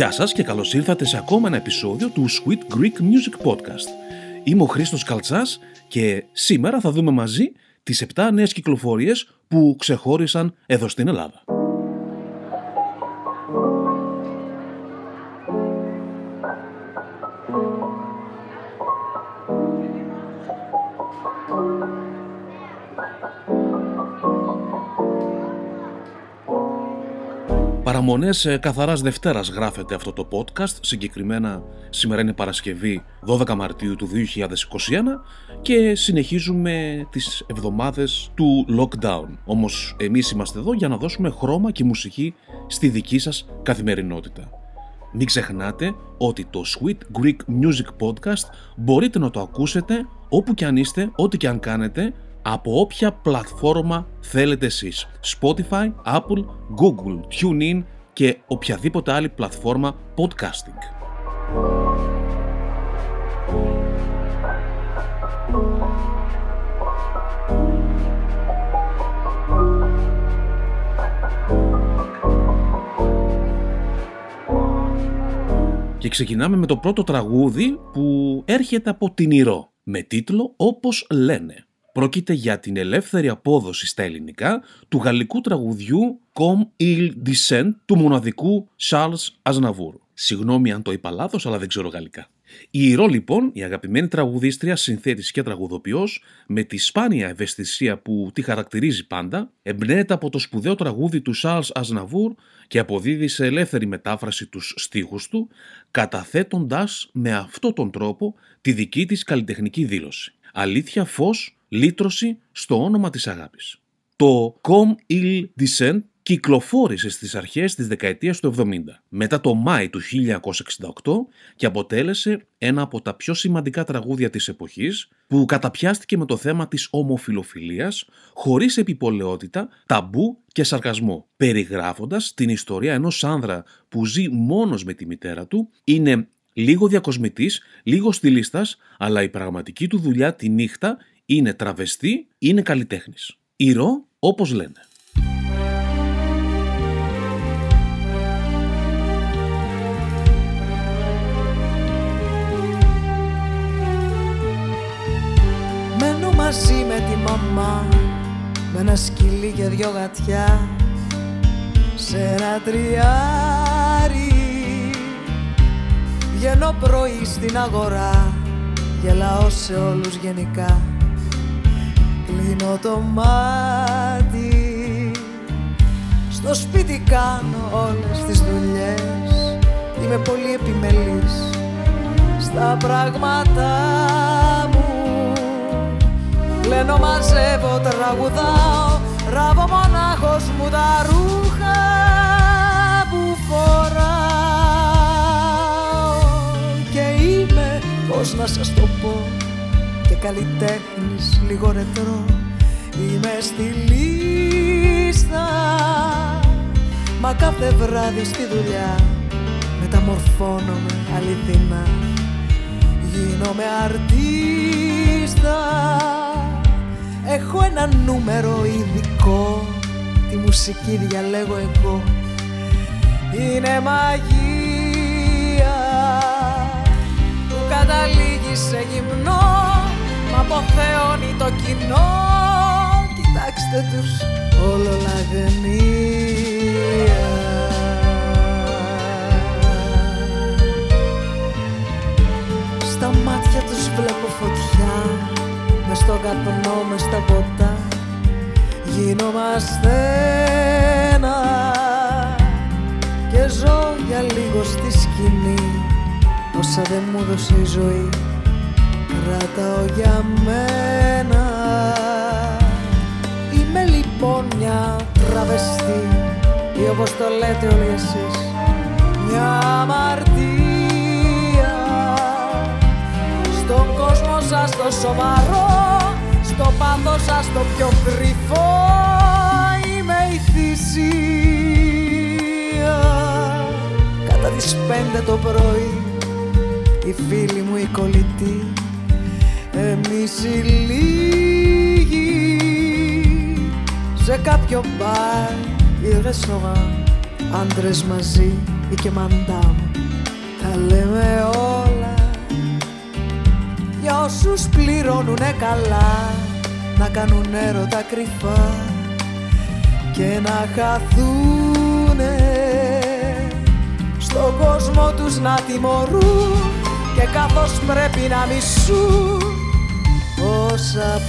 Γεια σας και καλώς ήρθατε σε ακόμα ένα επεισόδιο του Sweet Greek Music Podcast. Είμαι ο Χρήστος Καλτσάς και σήμερα θα δούμε μαζί τις 7 νέες κυκλοφορίες που ξεχώρισαν εδώ στην Ελλάδα. Παραμονές ε, καθαράς Δευτέρας γράφεται αυτό το podcast, συγκεκριμένα σήμερα είναι Παρασκευή 12 Μαρτίου του 2021 και συνεχίζουμε τις εβδομάδες του lockdown. Όμως εμείς είμαστε εδώ για να δώσουμε χρώμα και μουσική στη δική σας καθημερινότητα. Μην ξεχνάτε ότι το Sweet Greek Music Podcast μπορείτε να το ακούσετε όπου και αν είστε, ό,τι και αν κάνετε, από όποια πλατφόρμα θέλετε εσείς. Spotify, Apple, Google, TuneIn και οποιαδήποτε άλλη πλατφόρμα podcasting. Και ξεκινάμε με το πρώτο τραγούδι που έρχεται από την Ηρώ με τίτλο «Όπως λένε». Πρόκειται για την ελεύθερη απόδοση στα ελληνικά του γαλλικού τραγουδιού «Comme il descend» του μοναδικού Charles Aznavour. Συγγνώμη αν το είπα λάθος, αλλά δεν ξέρω γαλλικά. Η Ηρώ λοιπόν, η αγαπημένη τραγουδίστρια, συνθέτης και τραγουδοποιός, με τη σπάνια ευαισθησία που τη χαρακτηρίζει πάντα, εμπνέεται από το σπουδαίο τραγούδι του Charles Aznavour και αποδίδει σε ελεύθερη μετάφραση τους στίχους του, καταθέτοντας με αυτόν τον τρόπο τη δική της καλλιτεχνική δήλωση. Αλήθεια, φως, λύτρωση στο όνομα της αγάπης. Το Comme il descend κυκλοφόρησε στις αρχές της δεκαετίας του 70, μετά το Μάη του 1968 και αποτέλεσε ένα από τα πιο σημαντικά τραγούδια της εποχής που καταπιάστηκε με το θέμα της ομοφιλοφιλίας χωρίς επιπολαιότητα, ταμπού και σαρκασμό, περιγράφοντας την ιστορία ενός άνδρα που ζει μόνος με τη μητέρα του, είναι λίγο διακοσμητής, λίγο στυλίστας, αλλά η πραγματική του δουλειά τη νύχτα είναι τραβεστή, είναι καλλιτέχνης. Ηρώ, όπως λένε. Μένω μαζί με τη μαμά με ένα σκυλί και δυο γατιά σε ένα τριάρι Βγαίνω πρωί στην αγορά γελάω σε όλους γενικά κλείνω το μάτι. Στο σπίτι κάνω όλες τις δουλειές. Είμαι πολύ επιμελής στα πράγματα μου. Λένω μαζεύω, τραγουδάω Ράβω μονάχος μου τα ρούχα που φοράω Και είμαι, πώς να σας το πω Και καλλιτέχνης λίγο ρετρό. Είμαι στη λίστα. Μα κάθε βράδυ στη δουλειά Μεταμορφώνομαι αληθινά Γίνομαι αρτίστα. Έχω ένα νούμερο ειδικό. Τη μουσική διαλέγω εγώ. Είναι μαγεία. Που καταλήγει σε γυμνό Μα αποθεώνει το κοινό. Κοιτάξτε τους όλο Στα μάτια τους βλέπω φωτιά. Μες στο καπνό, μες στα ποτά Γίνομαστε ένα Και ζω για λίγο στη σκηνή. Όσα δεν μου δώσε η ζωή Κρατάω για μένα. Είμαι λοιπόν μια τραβεστή Ή όπως το λέτε όλοι εσείς Μια αμαρτία. Στον κόσμο σας το σοβαρό Στο πάθος σας το πιο κρυφό. Είμαι η θυσία. Κατά τις πέντε το πρωί Οι φίλοι μου οι κολλητοί Εμείς οι λίγοι Σε κάποιο μπαρ ή ρεσοράν Άντρες μαζί ή και μαντάμ. Τα λέμε όλα για όσους πληρώνουνε καλά να κάνουν έρωτα κρυφά και να χαθούνε στον κόσμο τους να τιμωρούν και καθώς πρέπει να μισούν όσα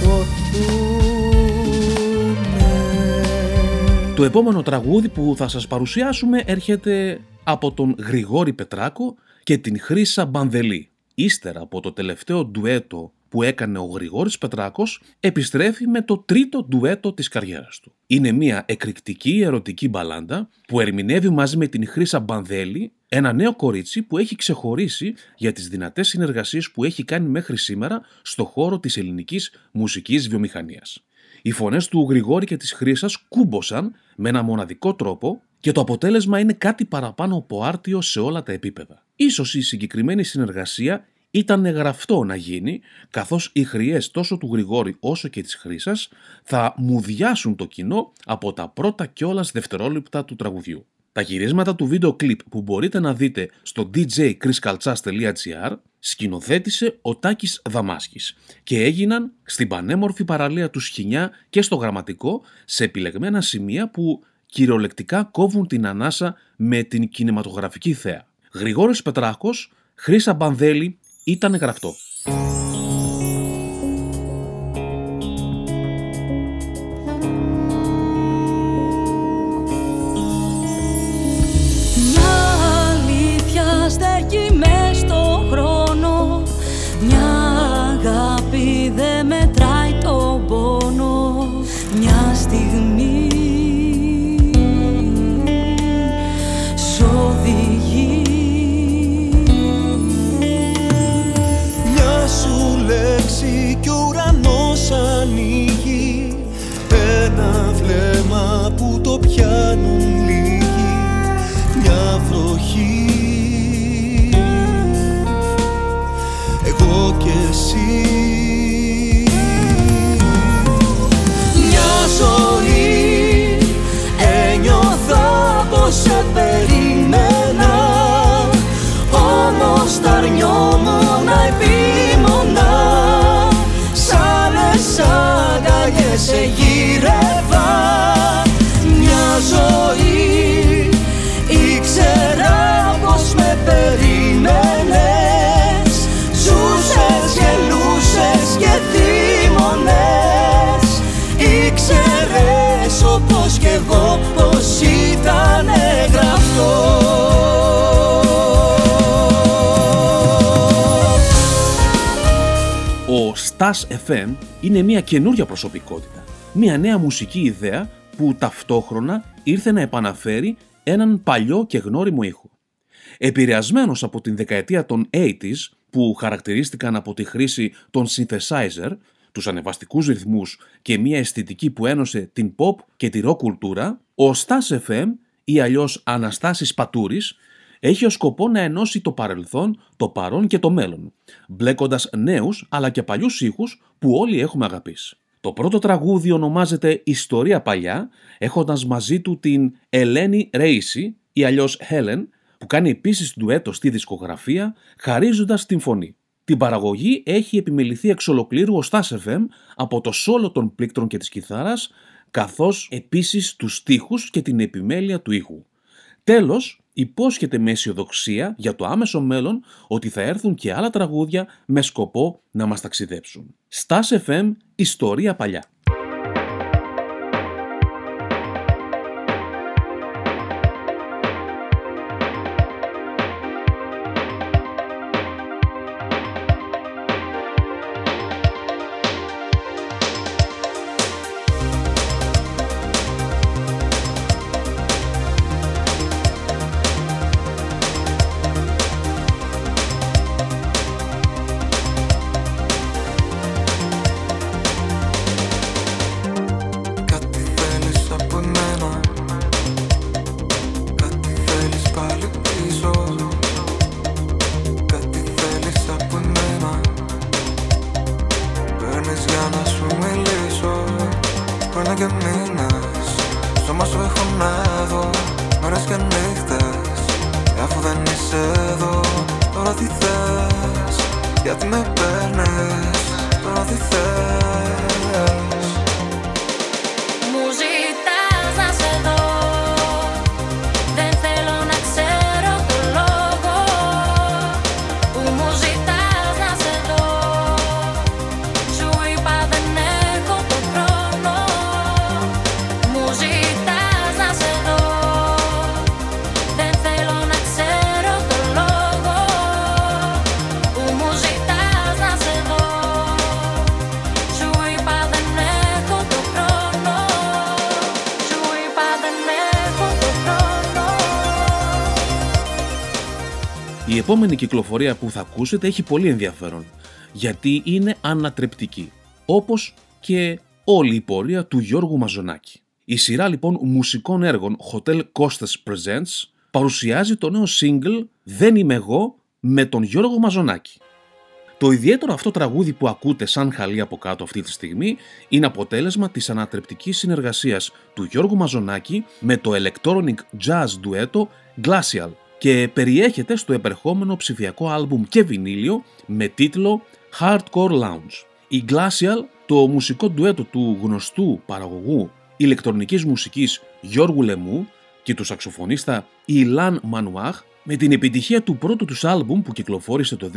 Το επόμενο τραγούδι που θα σας παρουσιάσουμε έρχεται από τον Γρηγόρη Πετράκο και την Χρύσα Μπανδελή. Ύστερα από το τελευταίο ντουέτο που έκανε ο Γρηγόρης Πετράκος επιστρέφει με το τρίτο ντουέτο της καριέρας του. Είναι μια εκρηκτική ερωτική μπαλάντα που ερμηνεύει μαζί με την Χρύσα Μπανδέλη ένα νέο κορίτσι που έχει ξεχωρίσει για τις δυνατές συνεργασίες που έχει κάνει μέχρι σήμερα στο χώρο της ελληνικής μουσικής βιομηχανίας. Οι φωνές του Γρηγόρη και της Χρύσας κούμποσαν με ένα μοναδικό τρόπο και το αποτέλεσμα είναι κάτι παραπάνω από άρτιο σε όλα τα επίπεδα. Ίσως η συγκεκριμένη συνεργασία ήταν γραφτό να γίνει, καθώς οι χρειές τόσο του Γρηγόρη όσο και της Χρύσας θα μουδιάσουν το κοινό από τα πρώτα κιόλας δευτερόλεπτα του τραγουδιού. Τα γυρίσματα του βίντεο κλιπ που μπορείτε να δείτε στο djchriskaltsas.gr σκηνοθέτησε ο Τάκης Δαμάσκης και έγιναν στην πανέμορφη παραλία του Σχοινιά και στο γραμματικό σε επιλεγμένα σημεία που κυριολεκτικά κόβουν την ανάσα με την κινηματογραφική θέα. Γρηγόρης Πετράκος, Χρύσα Μπανδέλη ήταν γραφτό. Stars FM είναι μια καινούρια προσωπικότητα, μια νέα μουσική ιδέα που ταυτόχρονα ήρθε να επαναφέρει έναν παλιό και γνώριμο ήχο. Επηρεασμένος από την δεκαετία των 80s που χαρακτηρίστηκαν από τη χρήση των synthesizer, τους ανεβαστικούς ρυθμούς και μια αισθητική που ένωσε την pop και τη rock κουλτούρα, ο Stars FM ή αλλιώς Αναστάσης Πατούρης έχει ως σκοπό να ενώσει το παρελθόν, το παρόν και το μέλλον, μπλέκοντας νέους αλλά και παλιούς ήχους που όλοι έχουμε αγαπήσει. Το πρώτο τραγούδι ονομάζεται «Ιστορία παλιά», έχοντας μαζί του την Ελένη Ρέισι ή αλλιώς Helen, που κάνει επίσης ντουέτο στη δισκογραφία, χαρίζοντας την φωνή. Την παραγωγή έχει επιμεληθεί εξ ολοκλήρου ο Stars FM από το σόλο των πλήκτρων και της κιθάρας, καθώς επίσης τους στίχους και την επιμέλεια του ήχου. Τέλος, υπόσχεται με αισιοδοξία για το άμεσο μέλλον ότι θα έρθουν και άλλα τραγούδια με σκοπό να μας ταξιδέψουν. Στάς FM, ιστορία παλιά. Επόμενη κυκλοφορία που θα ακούσετε έχει πολύ ενδιαφέρον, γιατί είναι ανατρεπτική, όπως και όλη η πορεία του Γιώργου Μαζονάκη. Η σειρά λοιπόν μουσικών έργων Hotel Costas Presents παρουσιάζει το νέο single «Δεν είμαι εγώ» με τον Γιώργο Μαζονάκη. Το ιδιαίτερο αυτό τραγούδι που ακούτε σαν χαλί από κάτω αυτή τη στιγμή είναι αποτέλεσμα της ανατρεπτικής συνεργασίας του Γιώργου Μαζονάκη με το electronic jazz ντουέτο Glacial και περιέχεται στο επερχόμενο ψηφιακό άλμπουμ και βινίλιο με τίτλο Hardcore Lounge. Η Glacial, το μουσικό ντουέτο του γνωστού παραγωγού ηλεκτρονικής μουσικής Γιώργου Λεμού και του σαξοφωνίστα Ιλάν Μανουάχ, με την επιτυχία του πρώτου τους άλμπουμ που κυκλοφόρησε το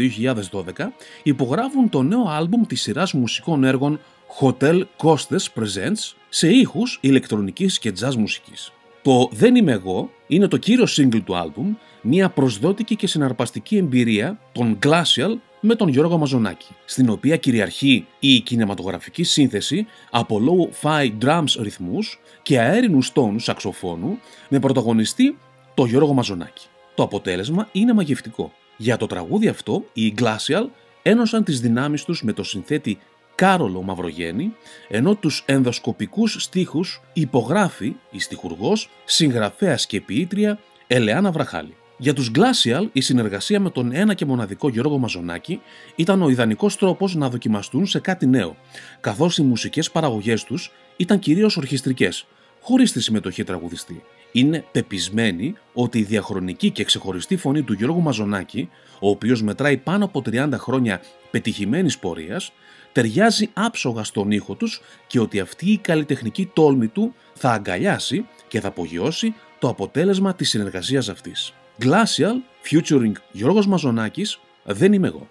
2012, υπογράφουν το νέο άλμπουμ της σειράς μουσικών έργων Hotel Costes Presents σε ήχους ηλεκτρονικής και jazz μουσικής. Το «Δεν είμαι εγώ» είναι το κύριο single του άλμπουμ μια προσδότικη και συναρπαστική εμπειρία των Glacial με τον Γιώργο Μαζονάκη, στην οποία κυριαρχεί η κινηματογραφική σύνθεση από low-fi drums ρυθμούς και αέρινους τόνους σαξοφώνου με πρωταγωνιστή το Γιώργο Μαζονάκη. Το αποτέλεσμα είναι μαγευτικό. Για το τραγούδι αυτό, οι Glacial ένωσαν τις δυνάμεις τους με το συνθέτη Κάρολο Μαυρογέννη, ενώ τους ενδοσκοπικούς στίχους υπογράφει η στιχουργός, συγγραφέας και ποιήτρια Ελεάνα Βραχάλη. Για τους Glacial, η συνεργασία με τον ένα και μοναδικό Γιώργο Μαζονάκη ήταν ο ιδανικός τρόπος να δοκιμαστούν σε κάτι νέο, καθώς οι μουσικές παραγωγές τους ήταν κυρίως ορχιστρικές, χωρίς τη συμμετοχή τραγουδιστή. Είναι πεπισμένοι ότι η διαχρονική και ξεχωριστή φωνή του Γιώργου Μαζονάκη, ο οποίος μετράει πάνω από 30 χρόνια πετυχημένης πορείας, ταιριάζει άψογα στον ήχο τους και ότι αυτή η καλλιτεχνική τόλμη του θα αγκαλιάσει και θα απογειώσει το αποτέλεσμα της συνεργασίας αυτής. Glacial, featuring Γιώργος Μαζονάκης, δεν είμαι εγώ.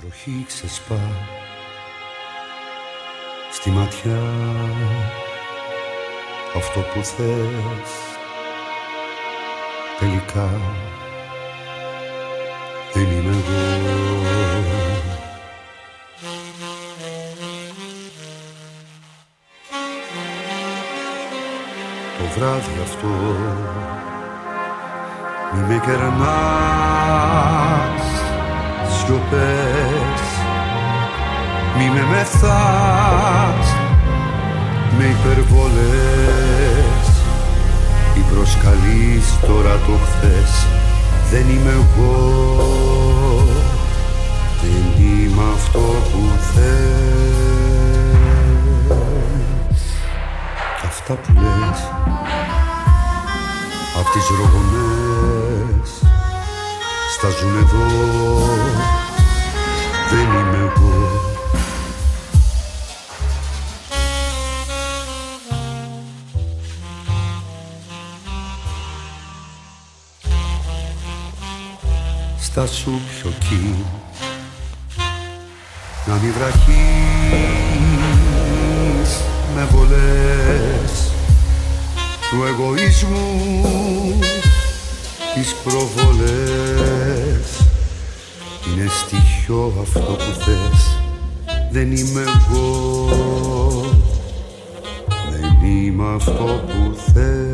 Βροχή ξεσπά στη ματιά αυτό που θες τελικά δεν είμαι εγώ Το βράδυ αυτό μη με κερνάς σιωπές. Μη με μεθάς με υπερβολές. Ή προσκαλείς τώρα το χθες Δεν είμαι εγώ. Δεν είμαι αυτό που θες. Κι αυτά που λες Απ' τις ρογονές στάζουν εδώ. Δεν είμαι εγώ. Στάσου πιο κι να μην βραχείς με βολές του εγωισμού τις προβολές είναι στοιχείο αυτό που θες δεν είμαι εγώ δεν είμαι αυτό που θες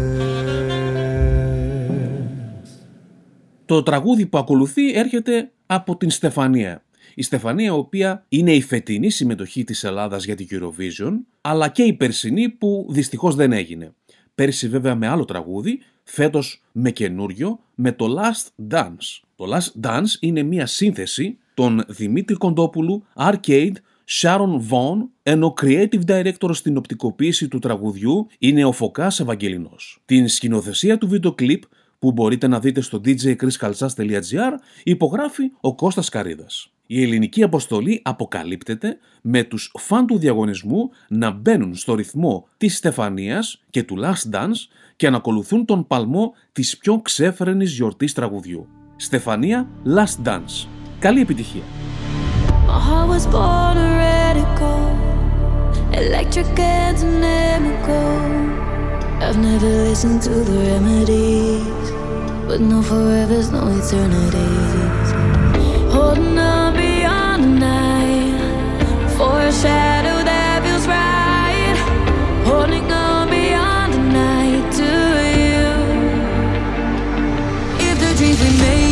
Το τραγούδι που ακολουθεί έρχεται από την Στεφανία. Η Στεφανία, η οποία είναι η φετινή συμμετοχή της Ελλάδας για την Eurovision, αλλά και η περσινή που δυστυχώς δεν έγινε. Πέρσι βέβαια με άλλο τραγούδι, φέτος με καινούριο, με το Last Dance. Το Last Dance είναι μια σύνθεση των Δημήτρη Κοντόπουλου, Arcade, Sharon Vaughn, ενώ creative director στην οπτικοποίηση του τραγουδιού είναι ο Φωκάς Ευαγγελινός. Την σκηνοθεσία του βίντεο κλιπ που μπορείτε να δείτε στο djchriskalsas.gr υπογράφει ο Κώστας Καρίδας. Η ελληνική αποστολή αποκαλύπτεται με τους φαν του διαγωνισμού να μπαίνουν στο ρυθμό της Στεφανίας και του Last Dance και να ακολουθούν τον παλμό της πιο ξέφρενης γιορτής τραγουδιού. Στεφανία Last Dance. Καλή επιτυχία! My heart was born a radical, electric and dynamical. I've never listened to the remedies, but no forevers, no eternities. Holding on dreams we made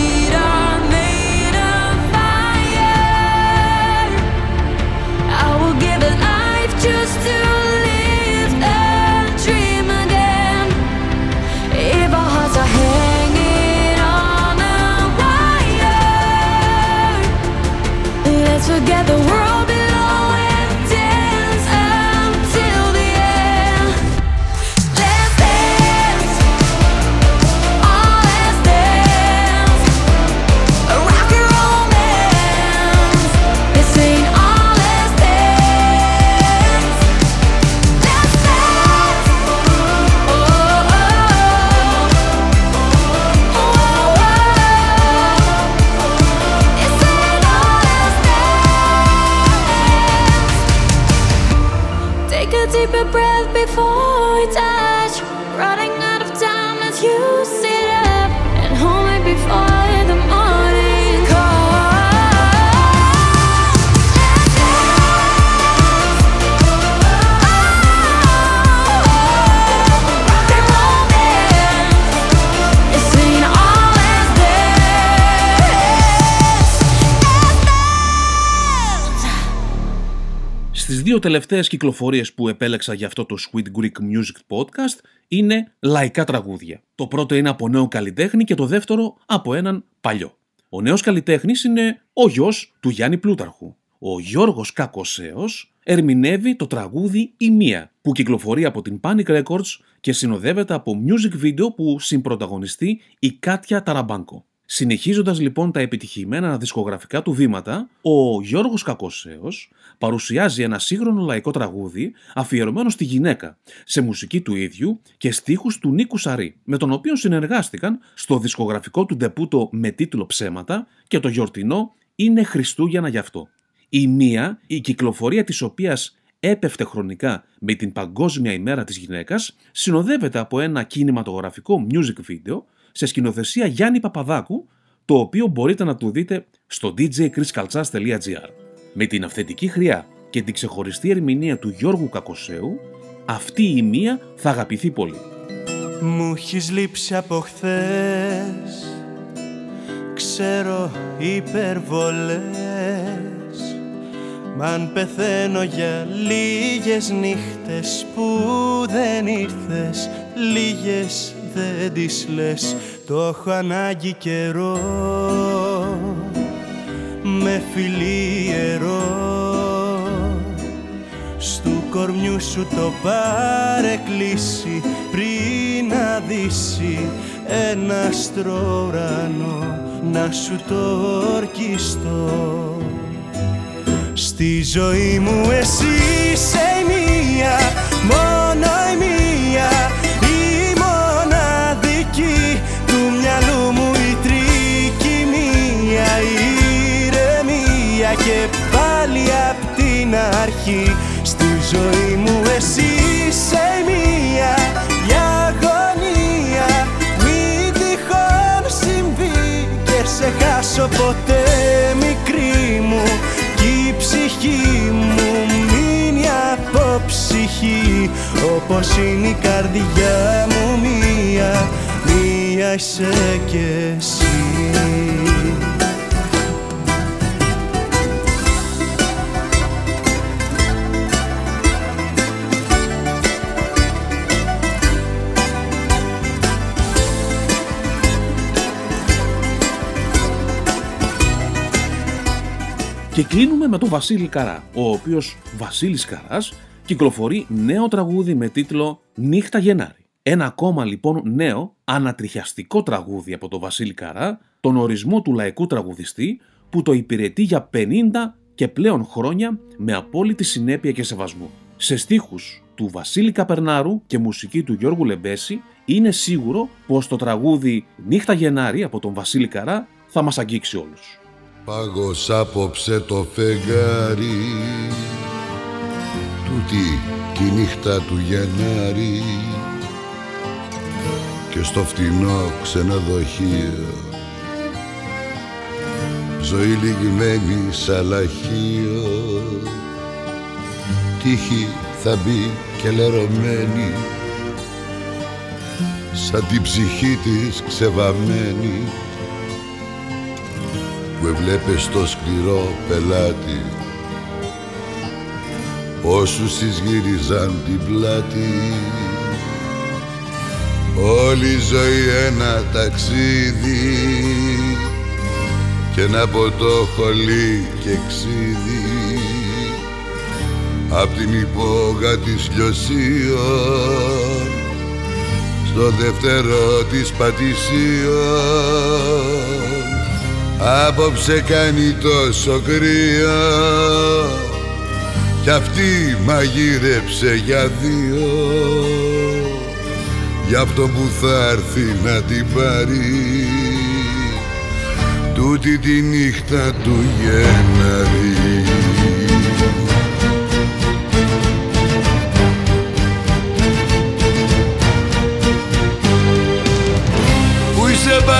τελευταίες κυκλοφορίες που επέλεξα για αυτό το Sweet Greek Music Podcast είναι λαϊκά τραγούδια. Το πρώτο είναι από νέο καλλιτέχνη και το δεύτερο από έναν παλιό. Ο νέος καλλιτέχνης είναι ο γιος του Γιάννη Πλούταρχου. Ο Γιώργος Κακοσέος ερμηνεύει το τραγούδι «Η Μία» που κυκλοφορεί από την Panic Records και συνοδεύεται από music video που συμπροταγωνιστεί η Κάτια Ταραμπάνκο. Συνεχίζοντας λοιπόν τα επιτυχημένα δισκογραφικά του βήματα, ο Γιώργος Κακοσέος παρουσιάζει ένα σύγχρονο λαϊκό τραγούδι αφιερωμένο στη γυναίκα, σε μουσική του ίδιου και στίχους του Νίκου Σαρή, με τον οποίο συνεργάστηκαν στο δισκογραφικό του ντεπούτο με τίτλο «Ψέματα» και το γιορτινό «Είναι Χριστούγεννα γι' αυτό». Η μία, η κυκλοφορία της οποίας έπεφτε χρονικά με την Παγκόσμια ημέρα της γυναίκας, συνοδεύεται από ένα κινηματογραφικό music video σε σκηνοθεσία Γιάννη Παπαδάκου, το οποίο μπορείτε να το δείτε στο djchriskaltsas.gr. Με την αυθεντική χρειά και την ξεχωριστή ερμηνεία του Γιώργου Κακοσέου, αυτή η μία θα αγαπηθεί πολύ. Μου έχεις λείψει από χθες Ξέρω υπερβολές Μ' αν πεθαίνω για λίγες νύχτες που δεν ήρθες Λίγες δεν τις λες. Το έχω ανάγκη καιρό. Με φιλί ιερό. Στου κορμιού σου το παρεκκλήσει πριν να δύσει ένα ουρανό να σου το ορκιστώ. Στη ζωή μου εσύ είσαι η μία, την αρχή Στη ζωή μου. Εσύ είσαι η μία, η αγωνία. Μην τυχόν συμβεί και σε χάσω ποτέ μικρή μου Κι η ψυχή μου. Μείνει από ψυχή Όπως είναι η καρδιά μου μία, μία είσαι κι εσύ Και κλείνουμε με τον Βασίλη Καρά, ο οποίος Βασίλης Καράς κυκλοφορεί νέο τραγούδι με τίτλο «Νύχτα Γενάρη». Ένα ακόμα λοιπόν νέο ανατριχιαστικό τραγούδι από τον Βασίλη Καρά, τον ορισμό του λαϊκού τραγουδιστή που το υπηρετεί για 50 και πλέον χρόνια με απόλυτη συνέπεια και σεβασμό. Σε στίχους του Βασίλη Καπερνάρου και μουσική του Γιώργου Λεμπέση είναι σίγουρο πως το τραγούδι «Νύχτα Γενάρη» από τον Βασίλη Καρά θα μας αγγίξει όλους. Πάγος απόψε το φεγγάρι. Τούτη τη νύχτα του Γενάρη. Και στο φτηνό ξενοδοχείο. Ζωή λιγμένη σαλαχείο Τύχη θα μπει και λερωμένη. Σαν την ψυχή της ξεβαμένη που έβλεπες το σκληρό πελάτη. Όσους της γύριζαν την πλάτη. Όλη η ζωή ένα ταξίδι. Και ένα ποτό χολί και ξύδι. Απ' την υπόγα της λιωσίων. Στο δεύτερο της πατησίων Απόψε κάνει τόσο κρύο. Κι αυτή μαγείρεψε για δύο. Γι' αυτό που θα έρθει να την πάρει. Τούτη τη νύχτα του Γενάρη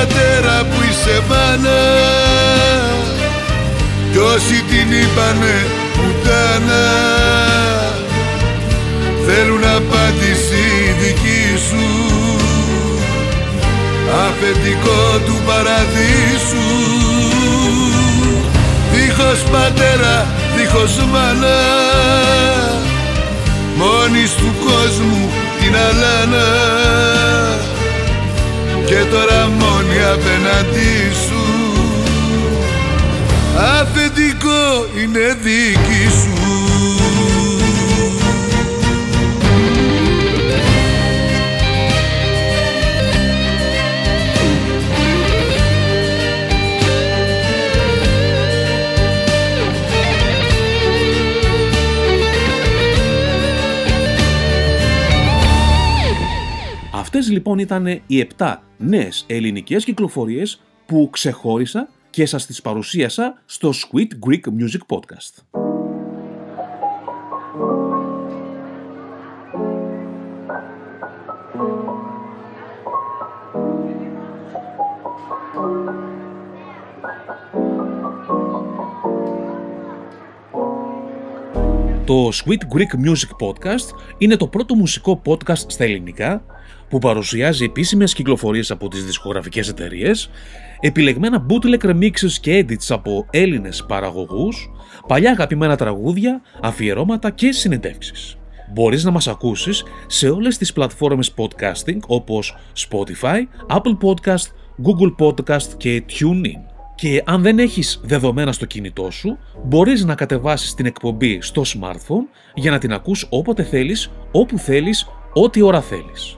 πατέρα που είσαι μάνα. Κι όσοι την είπανε πουτάνα θέλουν απάντηση δική σου. Αφεντικό του παραδείσου. Δίχως πατέρα, δίχως μάνα. Μόνης του κόσμου την αλάνα και τώρα μόνη απέναντί σου. Αφεντικό είναι δική σου Αυτές λοιπόν ήταν οι 7 νέες ελληνικές κυκλοφορίες που ξεχώρισα και σας τις παρουσίασα στο Sweet Greek Music Podcast. Το Sweet Greek Music Podcast είναι το πρώτο μουσικό podcast στα ελληνικά που παρουσιάζει επίσημες κυκλοφορίες από τις δισκογραφικές εταιρείες, επιλεγμένα bootleg remixes και edits από Έλληνες παραγωγούς, παλιά αγαπημένα τραγούδια, αφιερώματα και συνεντεύξεις. Μπορείς να μας ακούσεις σε όλες τις πλατφόρμες podcasting όπως Spotify, Apple Podcast, Google Podcast και TuneIn. Και αν δεν έχεις δεδομένα στο κινητό σου, μπορείς να κατεβάσεις την εκπομπή στο smartphone για να την ακούς όποτε θέλεις, όπου θέλεις, ό,τι ώρα θέλεις.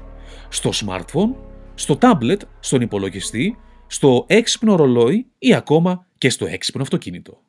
Στο smartphone, στο tablet, στον υπολογιστή, στο έξυπνο ρολόι ή ακόμα και στο έξυπνο αυτοκίνητο.